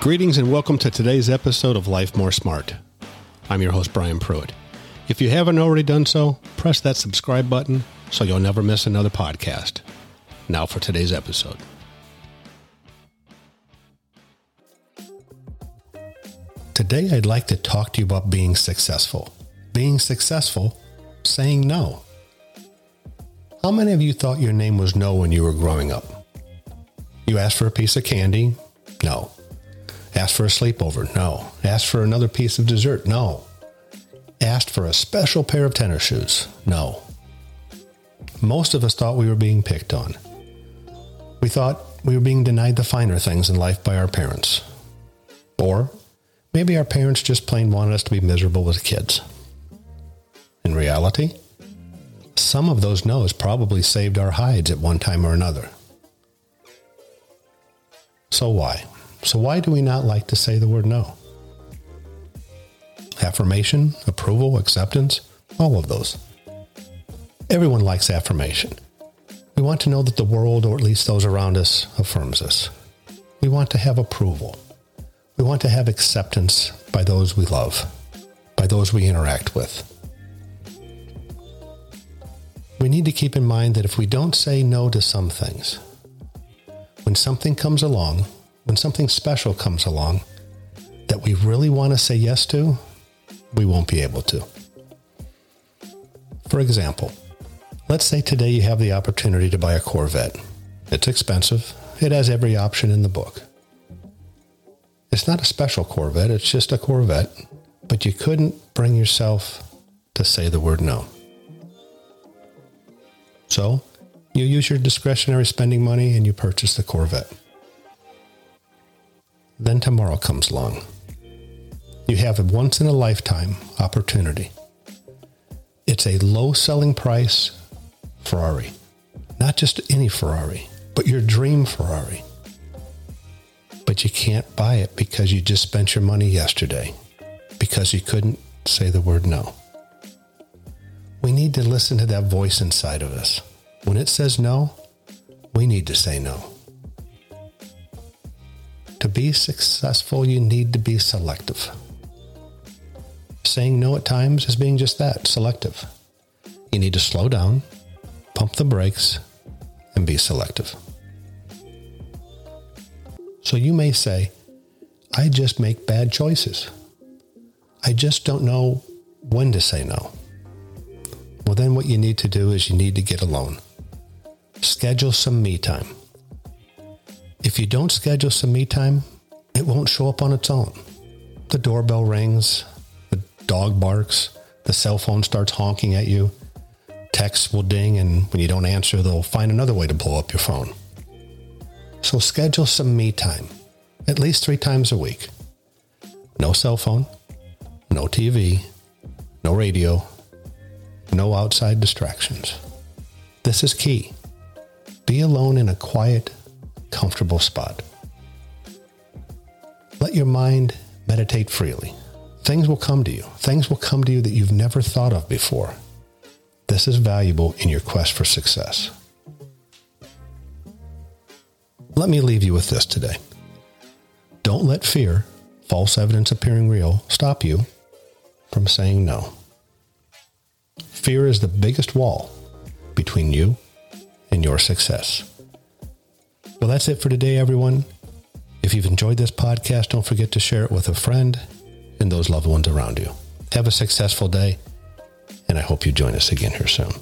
Greetings and welcome to today's episode of Life More Smart. I'm your host, Brian Pruitt. If you haven't already done so, press that subscribe button so you'll never miss another podcast. Now for today's episode. Today, I'd like to talk to you about being successful. Being successful, saying no. How many of you thought your name was no when you were growing up? You asked for a piece of candy? No. Asked for a sleepover? No. Asked for another piece of dessert? No. Asked for a special pair of tennis shoes? No. Most of us thought we were being picked on. We thought we were being denied the finer things in life by our parents. Or maybe our parents just plain wanted us to be miserable as kids. In reality, some of those no's probably saved our hides at one time or another. So why? So, why do we not like to say the word no? Affirmation, approval, acceptance, all of those. Everyone likes affirmation. We want to know that the world, or at least those around us, affirms us. We want to have approval. We want to have acceptance by those we love, by those we interact with. We need to keep in mind that if we don't say no to some things, when something comes along when something special comes along that we really want to say yes to, we won't be able to. For example, let's say today you have the opportunity to buy a Corvette. It's expensive, it has every option in the book. It's not a special Corvette, it's just a Corvette, but you couldn't bring yourself to say the word no. So, you use your discretionary spending money and you purchase the Corvette. Then tomorrow comes along. You have a once in a lifetime opportunity. It's a low selling price Ferrari. Not just any Ferrari, but your dream Ferrari. But you can't buy it because you just spent your money yesterday, because you couldn't say the word no. We need to listen to that voice inside of us. When it says no, we need to say no. To be successful, you need to be selective. Saying no at times is being just that selective. You need to slow down, pump the brakes, and be selective. So you may say, I just make bad choices. I just don't know when to say no. Well, then what you need to do is you need to get alone. Schedule some me time. If you don't schedule some me time, it won't show up on its own. The doorbell rings, the dog barks, the cell phone starts honking at you, texts will ding, and when you don't answer, they'll find another way to blow up your phone. So schedule some me time, at least three times a week. No cell phone, no TV, no radio, no outside distractions. This is key. Be alone in a quiet, comfortable spot. Let your mind meditate freely. Things will come to you. Things will come to you that you've never thought of before. This is valuable in your quest for success. Let me leave you with this today. Don't let fear, false evidence appearing real, stop you from saying no. Fear is the biggest wall between you and your success. Well, that's it for today, everyone. If you've enjoyed this podcast, don't forget to share it with a friend and those loved ones around you. Have a successful day, and I hope you join us again here soon.